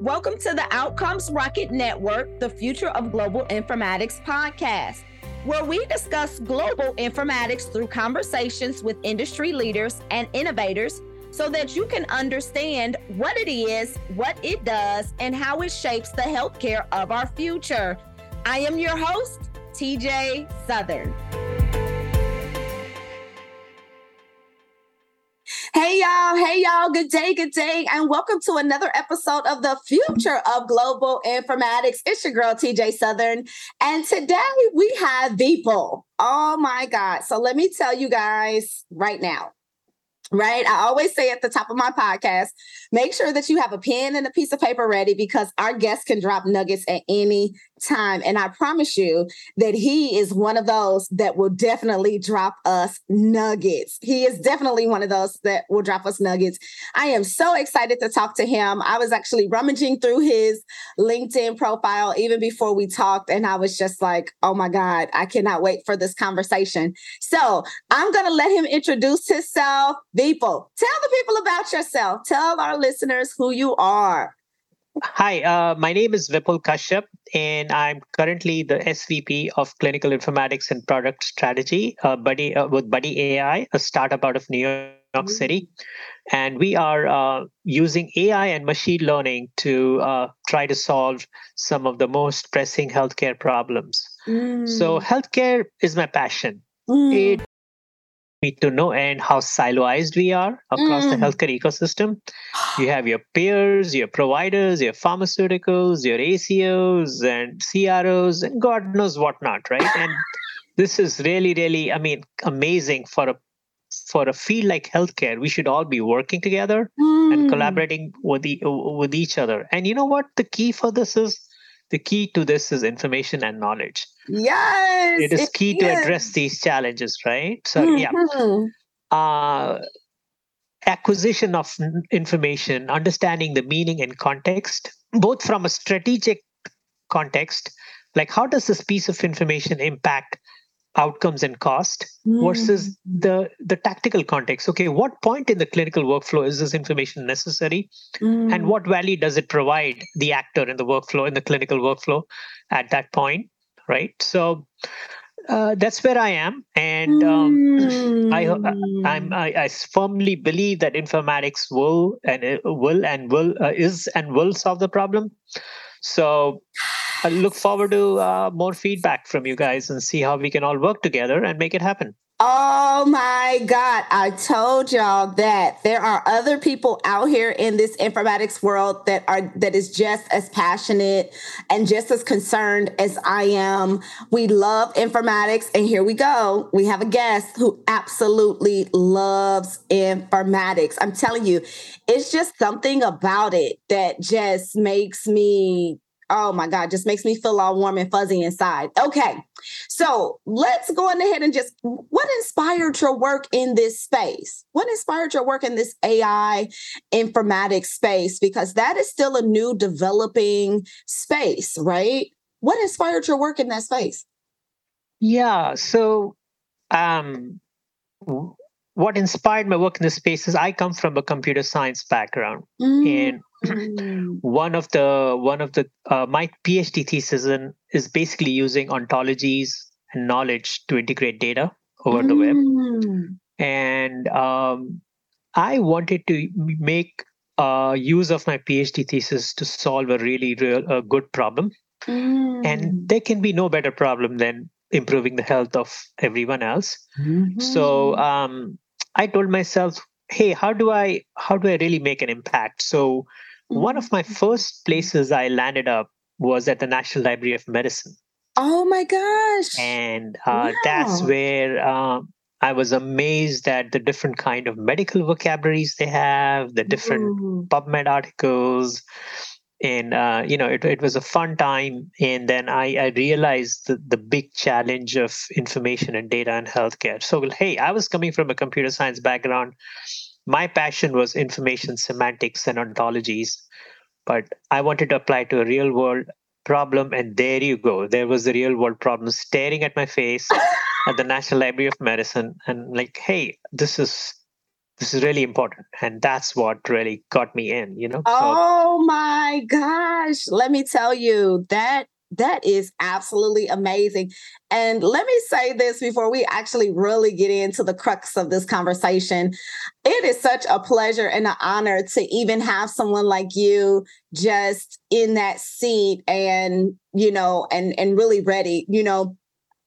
Welcome to the Outcomes Rocket Network, the Future of Global Informatics podcast, where we discuss global informatics through conversations with industry leaders and innovators so that you can understand what it is, what it does, and how it shapes the healthcare of our future. I am your host, TJ Southern. Y'all, hey y'all, good day, good day, and welcome to another episode of the Future of Global Informatics. It's your girl TJ Southern, and today we have Vipul. Oh my God. So let me tell you guys right now right? I always say at the top of my podcast, make sure that you have a pen and a piece of paper ready because our guests can drop nuggets at any time. And I promise you that he is one of those that will definitely drop us nuggets. He is definitely one of those that will drop us nuggets. I am so excited to talk to him. I was actually rummaging through his LinkedIn profile even before we talked, and I was just like, oh my God, I cannot wait for this conversation. So I'm going to let him introduce himself People, tell the people about yourself. Tell our listeners who you are. Hi, uh, my name is Vipul Kashyap, and I'm currently the SVP of Clinical Informatics and Product Strategy uh, Buddi, uh, with Buddi AI, a startup out of New York mm-hmm. City. And we are uh, using AI and machine learning to uh, try to solve some of the most pressing healthcare problems. Mm. So, healthcare is my passion. Mm. It me to know and how siloized we are across mm. the healthcare ecosystem. You have your peers, your providers, your pharmaceuticals, your ACOs and CROs, and God knows what not, right? And this is really, really, I mean, amazing for a for a field like healthcare. We should all be working together mm. and collaborating with the, with each other. And you know what? The key for this is the key to this is information and knowledge. Yes. It is it key is. to address these challenges, right? So, mm-hmm. yeah. Uh, acquisition of information, understanding the meaning and context, both from a strategic context, like how does this piece of information impact outcomes and cost mm. versus the the tactical context okay what point in the clinical workflow is this information necessary mm. and what value does it provide the actor in the workflow in the clinical workflow at that point right so uh, that's where I am, and um, mm. I, I'm, I, I firmly believe that informatics will and will and will uh, is and will solve the problem. So I look forward to uh, more feedback from you guys and see how we can all work together and make it happen. Oh my God. I told y'all that there are other people out here in this informatics world that are that is just as passionate and just as concerned as I am. We love informatics. And here we go. We have a guest who absolutely loves informatics. I'm telling you, it's just something about it that just makes me oh my God, just makes me feel all warm and fuzzy inside. Okay, so let's go on ahead and just what inspired your work in this space? What inspired your work in this AI informatics space? Because that is still a new developing space, right? What inspired your work in that space? Yeah, so um, what inspired my work in this space is I come from a computer science background, mm. and. One of the one of the uh, my PhD thesis in, is basically using ontologies and knowledge to integrate data over mm. the web, mm. and um, I wanted to make uh, use of my PhD thesis to solve a really real a good problem, mm. and there can be no better problem than improving the health of everyone else. Mm-hmm. So um, I told myself, hey, how do I how do I really make an impact? So one of my first places I landed up was at the National Library of Medicine. Oh my gosh. And uh, wow. that's where um, I was amazed at the different kind of medical vocabularies they have, the different Ooh. PubMed articles. And, uh, you know, it, it was a fun time. And then I, I realized the, the big challenge of information and data in healthcare. So, hey, I was coming from a computer science background my passion was information semantics and ontologies, but I wanted to apply to a real world problem. And there you go. There was the real world problem staring at my face at the National Library of Medicine. And like, hey, this is this is really important and that's what really got me in you know oh so, my gosh let me tell you that that is absolutely amazing. And let me say this before we actually really get into the crux of this conversation. It is such a pleasure and an honor to even have someone like you just in that seat and, you know, and and really ready. You know,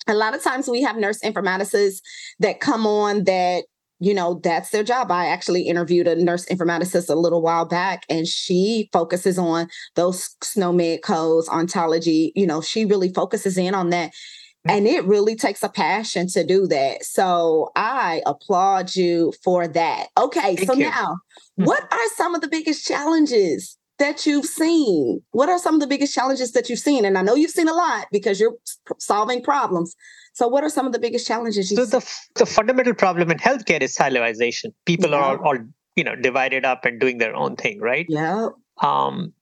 a lot of times we have nurse informaticists that come on that you know, that's their job. I actually interviewed a nurse informaticist a little while back, and she focuses on those SNOMED codes, ontology. You know, she really focuses in on that. Mm. And it really takes a passion to do that. So I applaud you for that. Okay, Thank so you. now, mm. what are some of the biggest challenges that you've seen? What are some of the biggest challenges that you've seen? And I know you've seen a lot because you're solving problems. So, what are some of the biggest challenges? so, the, the fundamental problem in healthcare is siloization. People yeah. are all, you know, divided up and doing their own thing, right? Yeah. Um,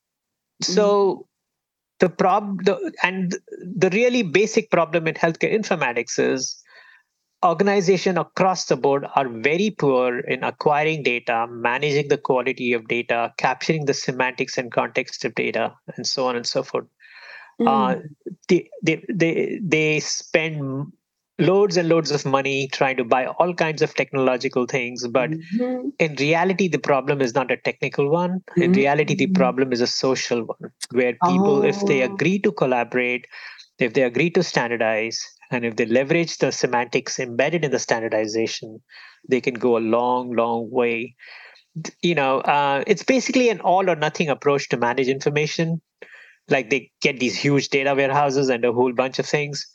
so, mm the problem, the, and the really basic problem in healthcare informatics is organization across the board are very poor in acquiring data managing the quality of data capturing the semantics and context of data and so on and so forth mm. uh, they, they they they spend loads and loads of money trying to buy all kinds of technological things but mm-hmm. in reality the problem is not a technical one mm-hmm. in reality the problem is a social one where people oh. if they oh. agree to collaborate if they agree to standardize and if they leverage the semantics embedded in the standardization they can go a long long way you know uh, it's basically an all or nothing approach to manage information like they get these huge data warehouses and a whole bunch of things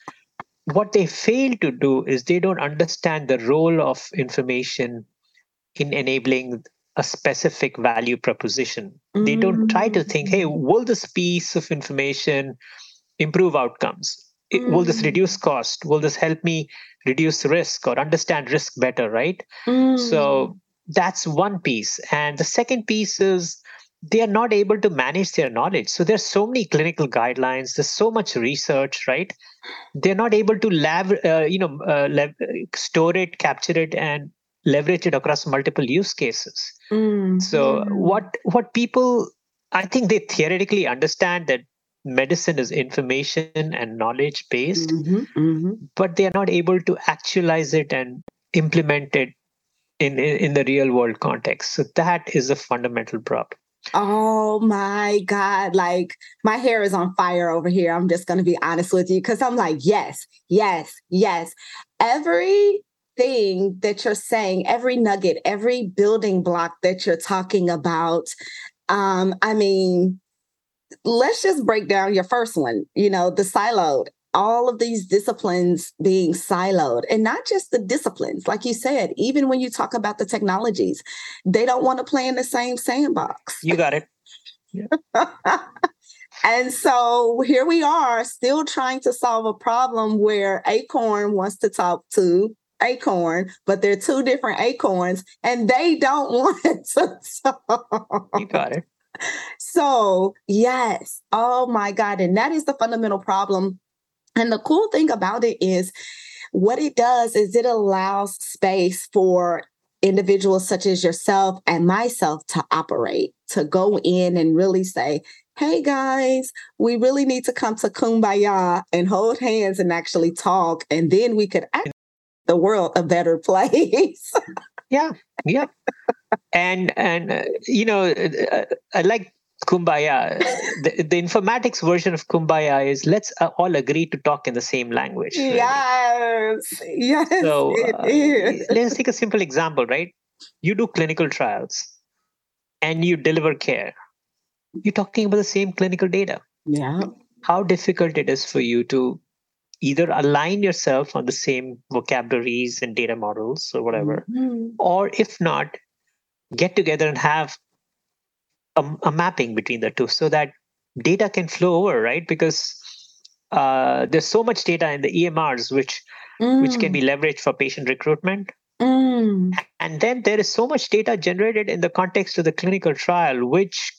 what they fail to do is they don't understand the role of information in enabling a specific value proposition mm-hmm. they don't try to think hey mm. will this piece of information improve outcomes mm. will this mm. reduce cost will this help me reduce risk or understand risk better right mm. so that's one piece and the second piece is they are not able to manage their knowledge so there's so many clinical guidelines there's so much research right they're not able to lab uh, you know uh, lev- store it capture it and leverage it across multiple use cases mm. so what what people i think they theoretically understand that medicine is information and knowledge based mm-hmm, mm-hmm. but they are not able to actualize it and implement it in, in, in the real world context so that is a fundamental problem Oh my God. Like my hair is on fire over here. I'm just going to be honest with you because I'm like, yes, yes, yes. Everything that you're saying, every nugget, every building block that you're talking about, um, I mean, let's just break down your first one, you know, the siloed all of these disciplines being siloed and not just the disciplines like you said even when you talk about the technologies they don't want to play in the same sandbox. You got it. Yeah. and so here we are still trying to solve a problem where acorn wants to talk to acorn but they're two different acorns and they don't want to talk. You got it so yes oh my god and that is the fundamental problem and the cool thing about it is what it does is it allows space for individuals such as yourself and myself to operate, to go in and really say, hey guys, we really need to come to kumbaya and hold hands and actually talk. And then we could make the world a better place. yeah. Yeah. And, and, uh, you know, uh, uh I like Kumbaya. the, the, informatics version of Kumbaya is let's uh, all agree to talk in the same language. Right? Yes, yes. So uh, let's take a simple example, right? You do clinical trials and you deliver care. You're talking about the same clinical data. Yeah. How difficult it is for you to either align yourself on the same vocabularies and data models or whatever, mm-hmm. or if not, get together and have a, a, mapping between the two so that data can flow over, right? Because uh, there's so much data in the EMRs which mm. which can be mm. leveraged for patient recruitment. Mm. And then there is so much data generated in the context of the clinical trial, which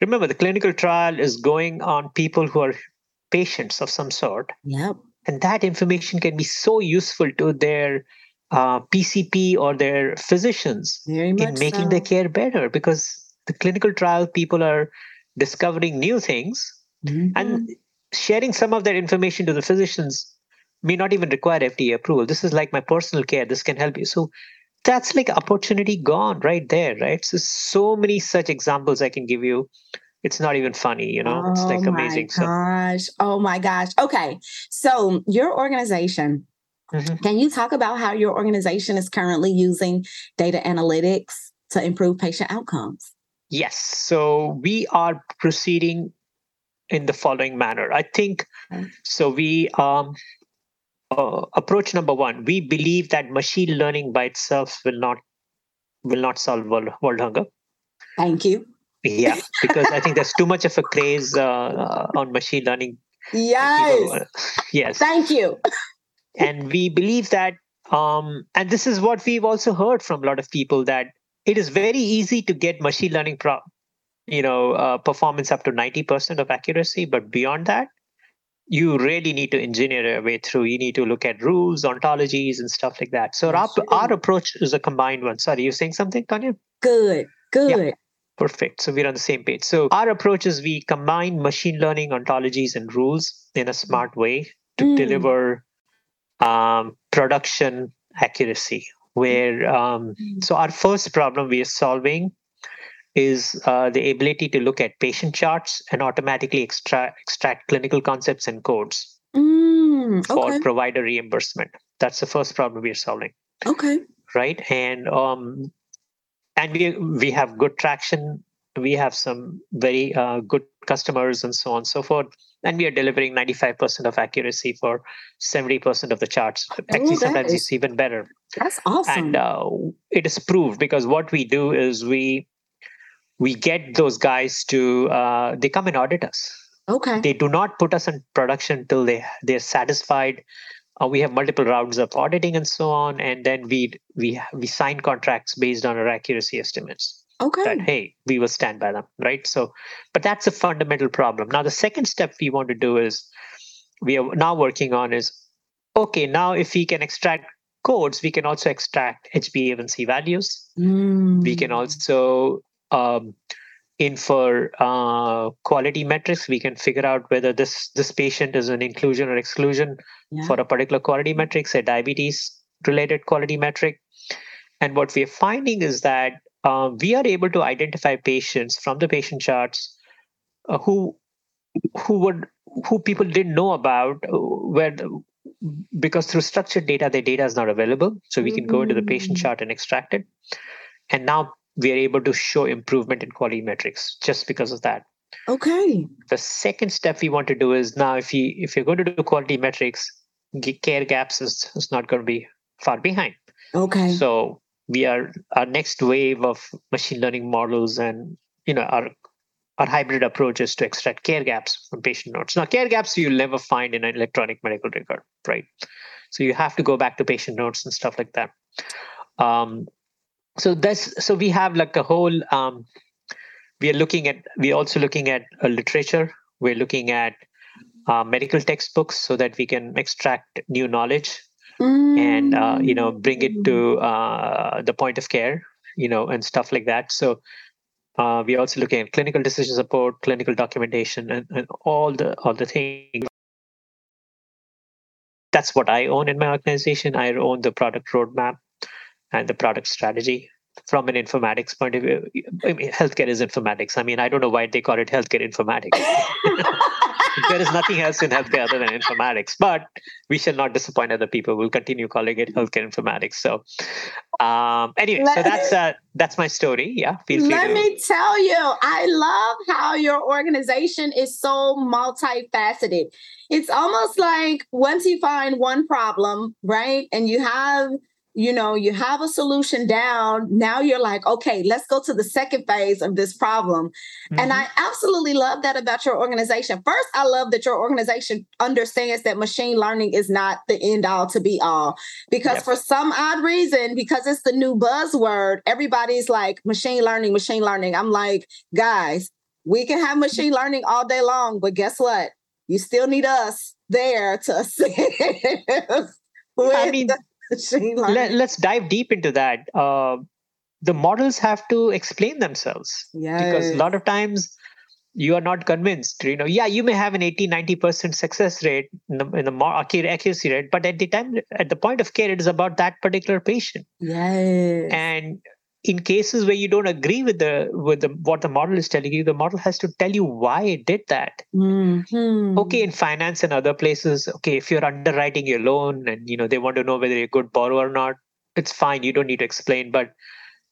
remember the clinical trial is going on people who are patients of some sort. Yep. And that information can be so useful to their uh, PCP or their physicians in making so. their care better because the clinical trial people are discovering new things mm-hmm. and sharing some of that information to the physicians may not even require FDA approval. This is like my personal care. This can help you. So that's like opportunity gone right there, right? So so many such examples I can give you. It's not even funny, you know. Oh it's like amazing. My Gosh. So. Oh my gosh. Okay. So your organization, mm-hmm. can you talk about how your organization is currently using data analytics to improve patient outcomes? Yes. So we are proceeding in the following manner. I think okay. so. We um, uh, approach number one. We believe that machine learning by itself will not will not solve world, world hunger. Thank you. Yeah, because I think there's too much of a craze uh, on machine learning. Yes. People, yes. Thank you. And we believe that, um, and this is what we've also heard from a lot of people that it is very easy to get machine learning pro- you know uh, performance up to 90% of accuracy but beyond that you really need to engineer your way through you need to look at rules ontologies and stuff like that so our, our approach is a combined one sorry you saying something tanya good good yeah. Perfect. So we're on the same page. So our approach is we combine machine learning ontologies and rules in a smart way to mm. deliver um, production accuracy where um, mm. so our first problem we are solving is uh, the ability to look at patient charts and automatically extract extract clinical concepts and codes mm, okay. for provider reimbursement. That's the first problem we are solving. Okay. Right? And um and we we have good traction. We have some very uh, good customers and so on and so forth and we are delivering 95% of accuracy for 70% of the charts. Actually sometimes is, it's even better. That's awesome. And uh, it is proved because what we do is we we get those guys to uh, they come and audit us. Okay. They do not put us in production till they they're satisfied. Uh, we have multiple rounds of auditing and so on and then we we we sign contracts based on our accuracy estimates okay. that hey we will stand by them right? So but that's a fundamental problem. Now the second step we want to do is we are now working on is okay now if we can extract codes we can also extract hba1c values. Mm. we can also um, infer uh, quality metrics. We can figure out whether this this patient is an inclusion or exclusion yeah. for a particular quality metric say diabetes related quality metric. And what we're finding is that uh, we are able to identify patients from the patient charts uh, who who would who people didn't know about uh, where because through structured data the data is not available so we can go into the patient mm. chart and extract it. And now we are able to show improvement in quality metrics just because of that. Okay. The second step we want to do is now if you if you're going to do quality metrics care gaps is, is not going to be far behind. Okay. So we are our next wave of machine learning models and you know our our hybrid approach is to extract care gaps from patient notes. Now, care gaps you'll never find in an electronic medical record, right? So you have to go back to patient notes and stuff like that. Um, so that's so we have like a whole. Um, we are looking at. We're also looking at a literature. We're looking at uh, medical textbooks so that we can extract new knowledge mm. and uh, you know bring it to mm. uh, the point of care you know and stuff like that so uh, we're also looking at clinical decision support clinical documentation and, and all the all the things that's what i own in my organization i own the product roadmap and the product strategy from an informatics point of view I mean, healthcare is informatics i mean i don't know why they call it healthcare informatics there is nothing else in healthcare other than informatics, but we shall not disappoint other people. We'll continue calling it healthcare informatics. So, um, anyway, let, so that's uh, that's my story. Yeah, feel free. Let to... me tell you, I love how your organization is so multifaceted. It's almost like once you find one problem, right, and you have you know, you have a solution down. Now you're like, okay, let's go to the second phase of this problem. Mm-hmm. And I absolutely love that about your organization. First, I love that your organization understands that machine learning is not the end all to be all. Because yep. for some odd reason, because it's the new buzzword, everybody's like, machine learning, machine learning. I'm like, guys, we can have machine learning all day long, but guess what? You still need us there to assist. I mean, Let, us dive deep into that. Uh, the models have to explain themselves. Yes. because a lot of times you are not convinced you know. Yeah you may have an 80 90% success rate in the, in the accuracy rate but at the time at the point of care it is about that particular patient. Yes. And in cases where you don't agree with the with the what the model is telling you the model has to tell you why it did that mm-hmm. okay in finance and other places okay if you're underwriting your loan and you know they want to know whether you're a good borrower or not it's fine you don't need to explain but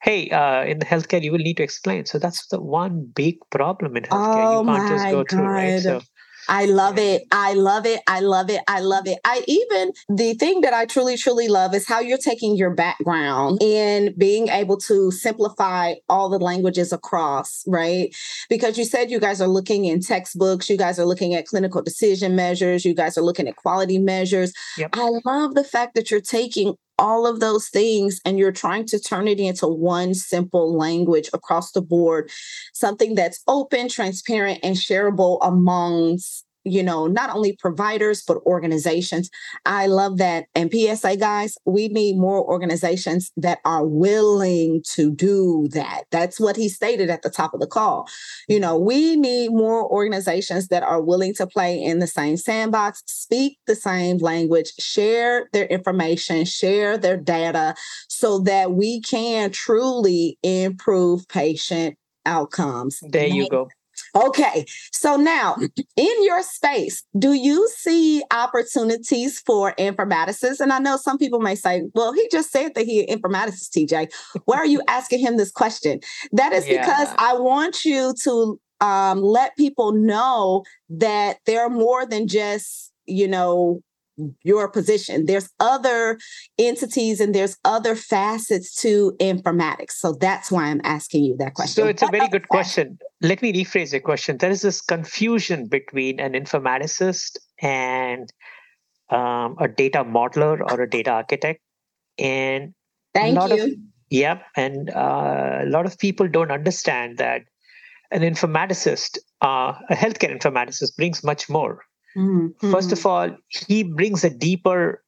hey uh, in the healthcare you will need to explain so that's the one big problem in healthcare oh you can't just go God. through right so I love it. I love it. I love it. I love it. I even, the thing that I truly, truly love is how you're taking your background and being able to simplify all the languages across, right? Because you said you guys are looking in textbooks, you guys are looking at clinical decision measures, you guys are looking at quality measures. Yep. I love the fact that you're taking all of those things and you're trying to turn it into one simple language across the board, something that's open, transparent, and shareable amongst you know, not only providers, but organizations. I love that. And PSA guys, we need more organizations that are willing to do that. That's what he stated at the top of the call. You know, we need more organizations that are willing to play in the same sandbox, speak the same language, share their information, share their data so that we can truly improve patient outcomes. There you go. Okay, so now in your space, do you see opportunities for informaticists? And I know some people may say, well, he just said that he informaticist, TJ. Why are you asking him this question? That is yeah. because I want you to um, let people know that they're more than just, you know, your position. There's other entities and there's other facets to informatics. So that's why I'm asking you that question. So it's what a very good question. Let me rephrase your question. There is this confusion between an informaticist and um, a data modeler or a data architect. And thank you. Of, yep. And uh, a lot of people don't understand that an informaticist, uh, a healthcare informaticist, brings much more Mm-hmm. First of all, he brings a deeper,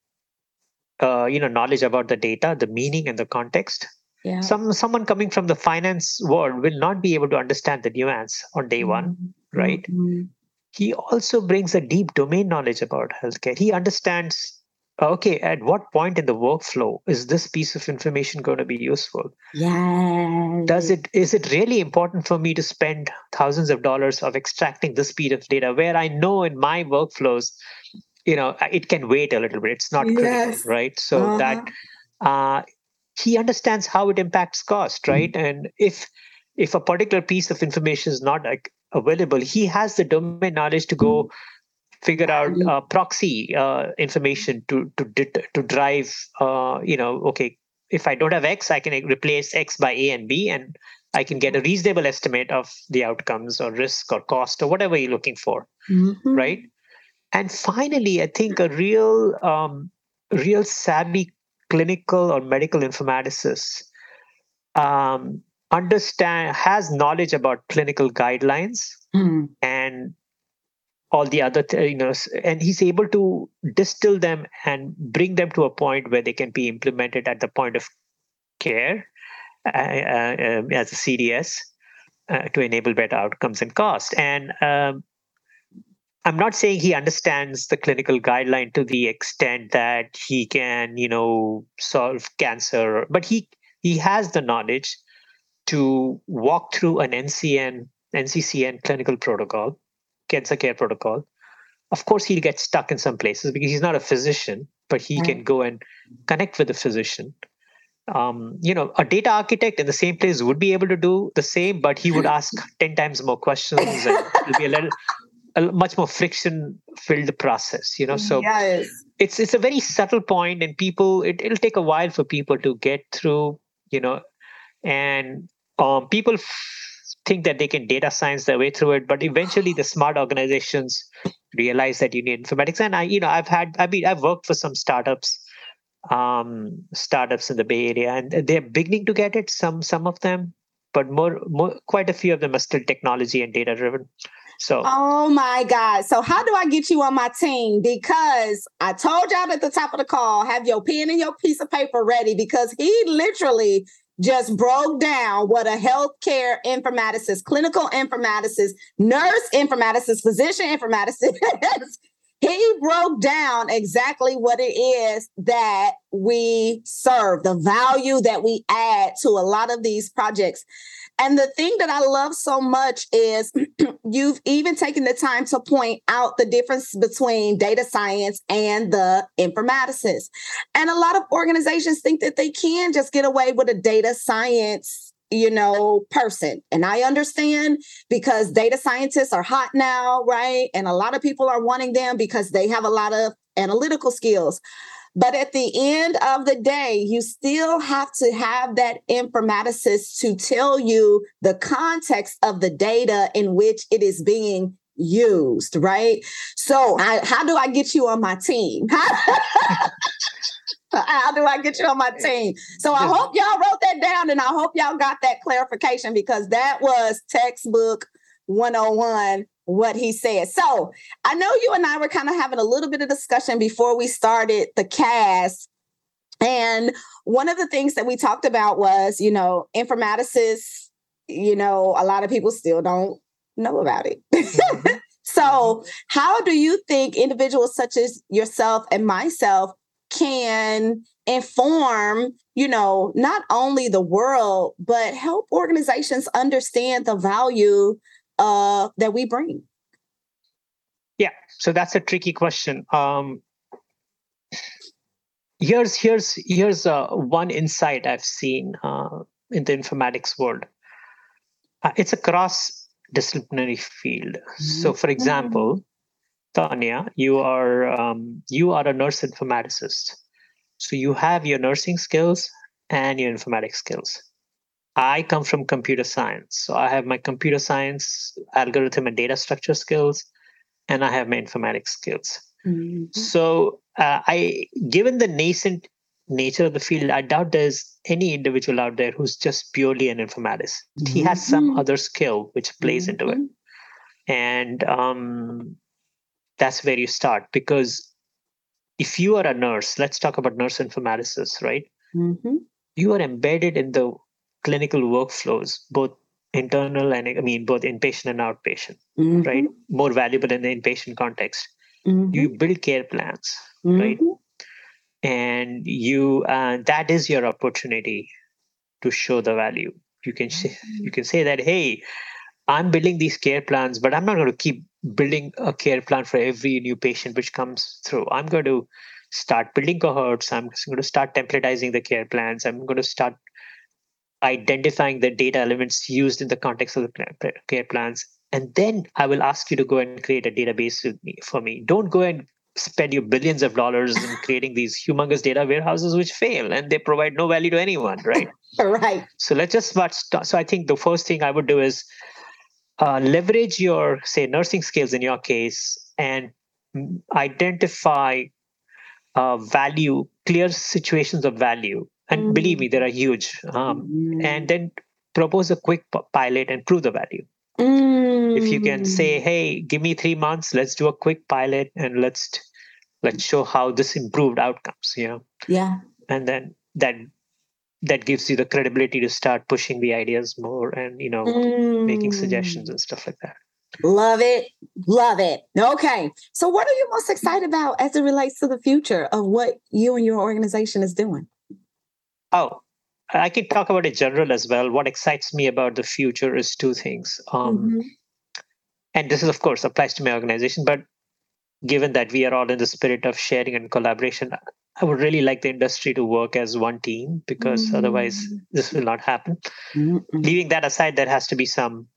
uh, you know, knowledge about the data, the meaning, and the context. Yeah. Some someone coming from the finance world will not be able to understand the nuance on day mm-hmm. one, right? Mm-hmm. He also brings a deep domain knowledge about healthcare. He understands okay at what point in the workflow is this piece of information going to be useful yeah does it is it really important for me to spend thousands of dollars of extracting this piece of data where i know in my workflows you know it can wait a little bit it's not critical yes. right so uh-huh. that uh, he understands how it impacts cost right mm-hmm. and if if a particular piece of information is not like, available he has the domain knowledge to go mm-hmm figure out uh, proxy uh, information to to to drive uh, you know okay if i don't have x i can replace x by a and b and i can get a reasonable estimate of the outcomes or risk or cost or whatever you're looking for mm-hmm. right and finally i think a real um, real savvy clinical or medical informaticist um, understand has knowledge about clinical guidelines mm. and all the other you know and he's able to distill them and bring them to a point where they can be implemented at the point of care uh, uh, um, as a cds uh, to enable better outcomes and cost. And um, i'm not saying he understands the clinical guideline to the extent that he can you know solve cancer but he he has the knowledge to walk through an ncn nccn clinical protocol cancer care protocol. Of course, he'll get stuck in some places because he's not a physician, but he can go and connect with the physician. Um, you know, a data architect in the same place would be able to do the same, but he would ask 10 times more questions and it'll be a little a much more friction filled process you know so yes. it's it's a very subtle point and people it, it'll take a while for people to get through you know and um, people think that they can data science their way through it but eventually the smart organizations realize that you need informatics and i you know i've had i mean i've worked for some startups um startups in the bay area and they're beginning to get it some some of them but more more quite a few of them are still technology and data driven So, oh my God. So, how do I get you on my team? Because I told y'all at the top of the call, have your pen and your piece of paper ready because he literally just broke down what a healthcare informaticist, clinical informaticist, nurse informaticist, physician informaticist he broke down exactly what it is that we serve, the value that we add to a lot of these projects. And the thing that I love so much is you've even taken the time to point out the difference between data science and the informaticist. And a lot of organizations think that they can just get away with a data science you know, person. And I understand because data scientists are hot now, right? And a lot of people are wanting them because they have a lot of analytical skills. But at the end of the day, you still have to have that informaticist to tell you the context of the data in which it is being used, right? So, I, how do I get you on my team? How do I get you on my team? So I hope y'all wrote that down and I hope y'all got that clarification because that was textbook 101 what he said. So I know you and I were kind of having a little bit of discussion before we started the cast. And one of the things that we talked about was, you know, informaticists, you know, a lot of people still don't know about it. Mm-hmm. so, mm-hmm. how do you think individuals such as yourself and myself can inform you know not only the world but help organizations understand the value uh, that we bring. Yeah so that's a tricky question. Um, here's here's here's uh, one insight i've seen uh, in the informatics world. Uh, it's a cross disciplinary field. So for example Tanya, you are um, you are a nurse informaticist, so you have your nursing skills and your informatics skills. I come from computer science, so I have my computer science, algorithm, and data structure skills, and I have my informatics skills. Mm-hmm. So, uh, I, given the nascent nature of the field, I doubt there's any individual out there who's just purely an informaticist. Mm-hmm. He has some mm-hmm. other skill which plays mm-hmm. into it, mm-hmm. and um, that's where you start because if you are a nurse let's talk about nurse informaticists right mm-hmm. you are embedded in the clinical workflows both internal and i mean both inpatient and outpatient mm-hmm. right more valuable in the inpatient context mm-hmm. you build care plans right mm-hmm. and you uh, that is your opportunity to show the value you can say, you can say that hey i'm building these care plans but i'm not going to keep building a care plan for every new patient which comes through. I'm going to start building cohorts. I'm going to start templatizing the care plans. I'm going to start identifying the data elements used in the context of the care plans. And then I will ask you to go and create a database with me, for me. Don't go and spend your billions of dollars in creating these humongous data warehouses which fail and they provide no value to anyone, right? right. So let's just start. So I think the first thing I would do is uh, leverage your say nursing skills in your case and identify uh, value clear situations of value and mm. believe me they are huge um, mm. and then propose a quick pilot and prove the value mm. if you can say mm. hey give me three months let's do a quick pilot and let's let's show how this improved outcomes you know yeah and then that that gives you the credibility to start pushing the ideas more and you know mm. making suggestions and stuff like that love it love it okay so what are you most excited about as it relates to the future of what you and your organization is doing oh i can talk about it general as well what excites me about the future is two things um, mm-hmm. and this is of course applies to my organization but given that we are all in the spirit of sharing and collaboration I would really like the industry to work as one team because mm-hmm. otherwise this will not happen. Mm-hmm. Leaving that aside, there has to be some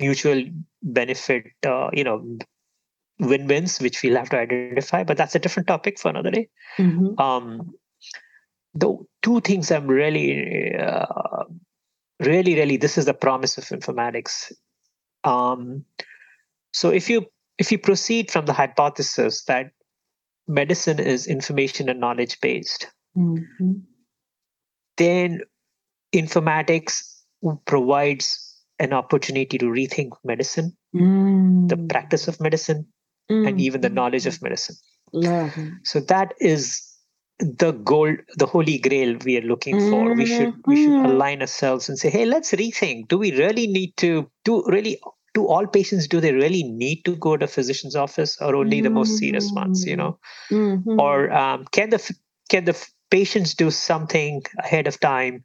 mutual benefit, uh, you know, win-wins, which we'll have to identify. But that's a different topic for another day. Mm-hmm. Um, the two things I'm really, uh, really, really, this is the promise of informatics. Um, so if you if you proceed from the hypothesis that medicine is information and knowledge based, mm-hmm. then informatics provides an opportunity to rethink medicine, Mm. the practice of medicine, and even the knowledge of medicine. Love. So that is the goal, the holy grail we are looking for. We should we should Mhm. align ourselves and say, hey, let's rethink. Do we really need to do really do all patients do they really need to go to physician's office or only the most serious ones you know Mhm. or um, can the can the patients do something ahead of time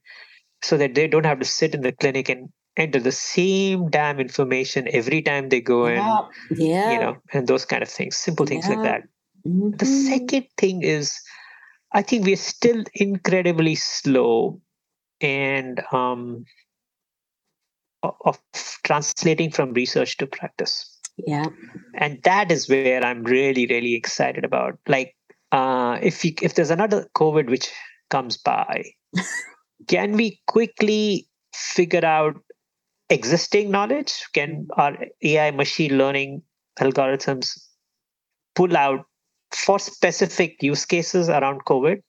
so that they don't have to sit in the clinic and enter the same damn information every time they go in Yeah. yeah. you know and those kind of things simple things like that the Mhm. second thing is i think we're still incredibly slow and um of translating from research to practice. Yeah. and that is where i'm really really excited about. Like uh if you, if there's another covid which comes by can we quickly figure out existing knowledge? Can our ai machine learning algorithms pull out for specific use cases around covid.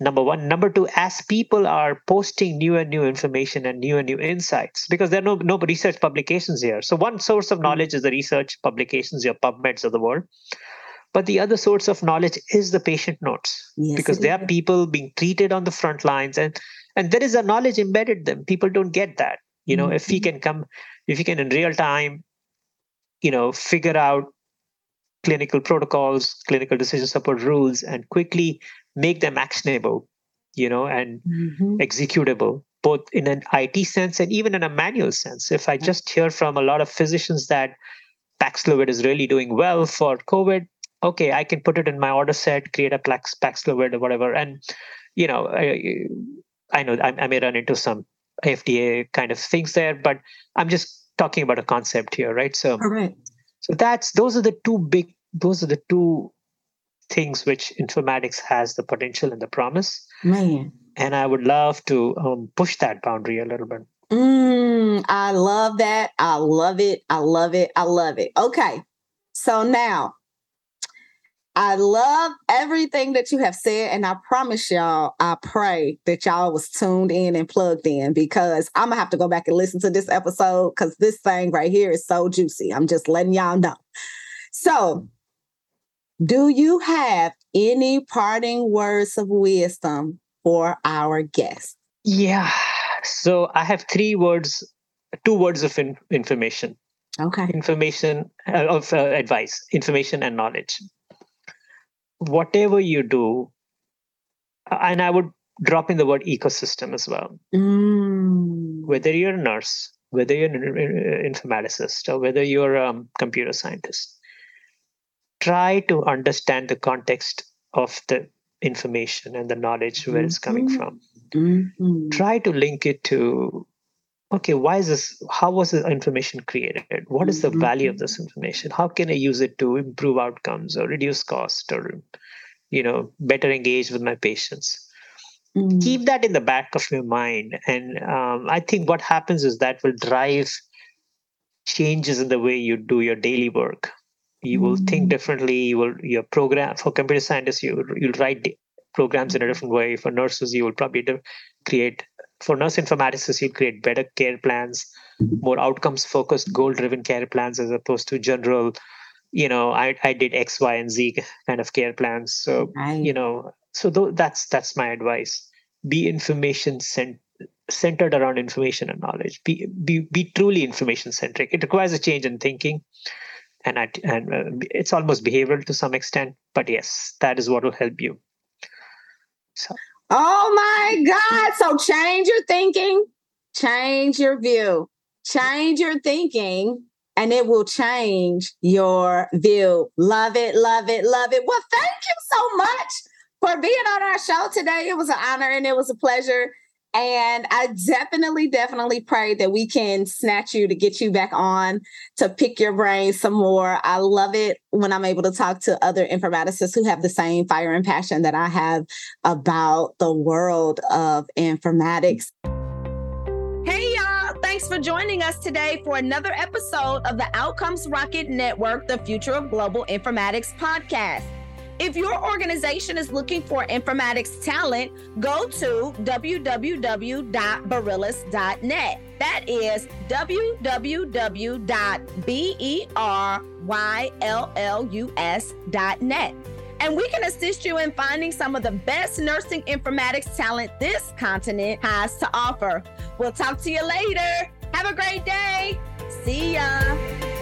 Number one. Number two as people are posting new and new information and new and new insights because there are no, no research publications here. So one source of knowledge is the research publications your pubmeds of the world. But the other source of knowledge is the patient notes Yes, because there are people being treated on the front lines and and there is a knowledge embedded them. People don't get that. You know if he Mhm. can come if he can in real time you know figure out clinical protocols clinical decision support rules and quickly make them actionable you know and Mhm. executable both in an IT sense and even in a manual sense. If I just hear from a lot of physicians that Paxlovid is really doing well for COVID, okay, I can put it in my order set, create a Pax, Paxlovid or whatever. And, you know, I, I know I, I may run into some FDA kind of things there, but I'm just talking about a concept here, right? So, Correct. So that's those are the two big, those are the two things which informatics has the potential and the promise Man. and I would love to um, push that boundary a little bit. Mm, I love that. I love it. I love it. I love it. Okay. So now I love everything that you have said. And I promise y'all, I pray that y'all was tuned in and plugged in because I'm gonna have to go back and listen to this episode because this thing right here is so juicy. I'm just letting y'all know. So do you have any parting words of wisdom for our guests? Yeah. So I have three words, two words of in- information, Okay. information uh, of uh, advice, information and knowledge. Whatever you do, and I would drop in the word ecosystem as well. Mm. Whether you're a nurse, whether you're an informaticist, or whether you're a um, computer scientist, try to understand the context of the information and the knowledge where it's coming Mhm. from. Mhm. try to link it to okay why is this how was the information created? What is the value of this information? How can i use it to improve outcomes or reduce cost or you know better engage with my patients? Mm. keep that in the back of your mind and um, i think what happens is that will drive changes in the way you do your daily work. You will think Mm. differently you will your program for computer scientists you you'll write programs in a different way for nurses you will probably create for nurse informaticists you'll create better care plans more outcomes focused goal driven care plans as opposed to general you know i i did x y and z kind of care plans. So Right. you know so th- that's that's my advice. Be information cent- centered around information and knowledge. Be be, be truly information centric. It requires a change in thinking and I, and uh, it's almost behavioral to some extent but yes that is what will help you. So Oh my God. So change your thinking, change your view, change your thinking, and it will change your view. Love it, love it, love it. Well, thank you so much for being on our show today. It was an honor and it was a pleasure. And I definitely, definitely pray that we can snatch you to get you back on to pick your brain some more. I love it when I'm able to talk to other informaticists who have the same fire and passion that I have about the world of informatics. Hey, y'all. Thanks for joining us today for another episode of the Outcomes Rocket Network, the Future of Global Informatics podcast. If your organization is looking for informatics talent, go to www.barillas.net. That is www.berylus.net. And we can assist you in finding some of the best nursing informatics talent this continent has to offer. We'll talk to you later. Have a great day. See ya.